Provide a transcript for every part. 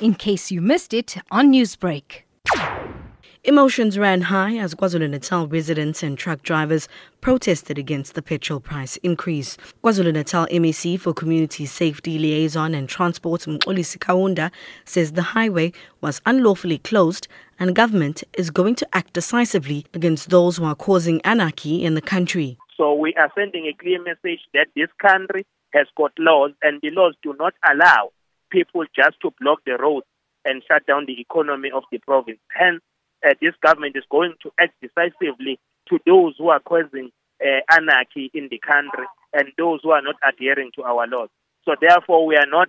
in case you missed it on Newsbreak. Emotions ran high as KwaZulu-Natal residents and truck drivers protested against the petrol price increase. KwaZulu-Natal MEC for Community Safety Liaison and Transport Mxolisi Kaunda says the highway was unlawfully closed and government is going to act decisively against those who are causing anarchy in the country. So we are sending a clear message that this country has got laws and the laws do not allow people just to block the roads and shut down the economy of the province. Hence, uh, this government is going to act decisively to those who are causing uh, anarchy in the country and those who are not adhering to our laws. So therefore, we are not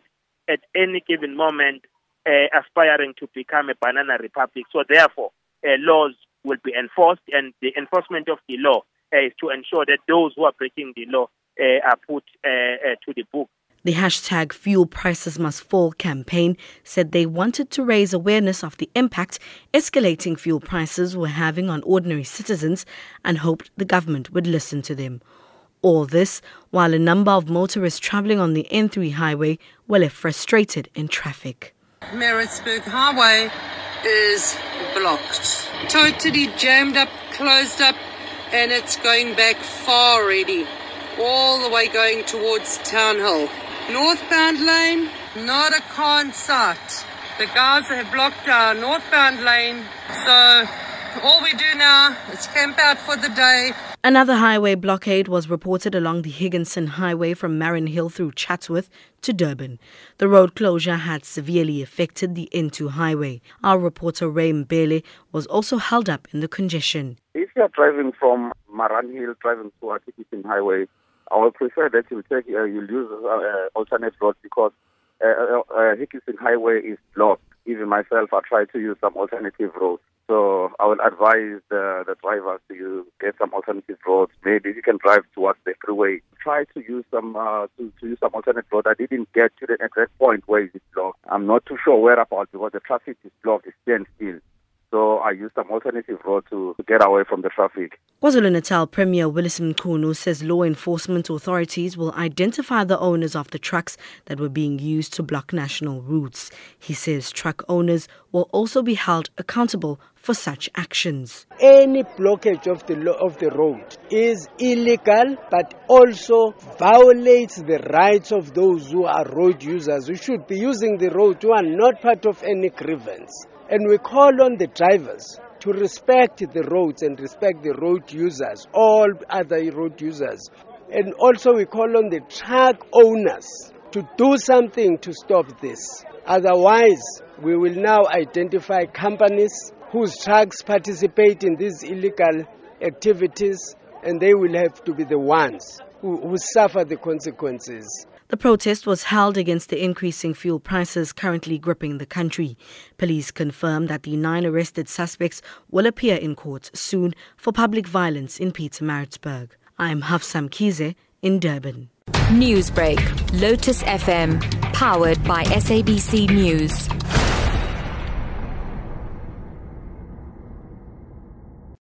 at any given moment uh, aspiring to become a banana republic. So therefore, uh, laws will be enforced and the enforcement of the law uh, is to ensure that those who are breaking the law uh, are put to the book. The hashtag Fuel Prices Must Fall campaign said they wanted to raise awareness of the impact escalating fuel prices were having on ordinary citizens and hoped the government would listen to them. All this while a number of motorists travelling on the N3 highway were left frustrated in traffic. Maritzburg Highway is blocked, totally jammed up, closed up, and it's going back far already, all the way going towards Town Hill. Northbound lane, not a car in sight. The guys have blocked our northbound lane, so all we do now is camp out for the day. Another highway blockade was reported along the Higginson Highway from Mariannhill through Chatsworth to Durban. The road closure had severely affected the N2 highway. Our reporter Ray Mbele was also held up in the congestion. If you are driving from Mariannhill, driving to Higginson Highway, I would prefer that you take uh, you use uh, uh, alternate roads because uh, uh, uh, Higginson Highway is blocked. Even myself, I try to use some alternative roads. So I will advise the, the drivers to get some alternative roads. Maybe you can drive towards the freeway. Try to use some uh, to, to use some alternate road. I didn't get to the exact point where it is blocked. I'm not too sure whereabouts because the traffic is blocked. It's standstill. So I used some alternative road to, get away from the traffic. KwaZulu-Natal Premier Willies Mchunu says law enforcement authorities will identify the owners of the trucks that were being used to block national routes. He says truck owners will also be held accountable for such actions. Any blockage of the of the road is illegal but also violates the rights of those who are road users who should be using the road who are not part of any grievance. And we call on the drivers to respect the roads and respect the road users, all other road users. And also we call on the truck owners to do something to stop this. Otherwise, we will now identify companies whose trucks participate in these illegal activities and they will have to be the ones who, who suffer the consequences. The protest was held against the increasing fuel prices currently gripping the country. Police confirmed that the nine arrested suspects will appear in court soon for public violence in Pietermaritzburg. I am Hafsa Mkhize in Durban. Newsbreak, Lotus FM, powered by SABC News.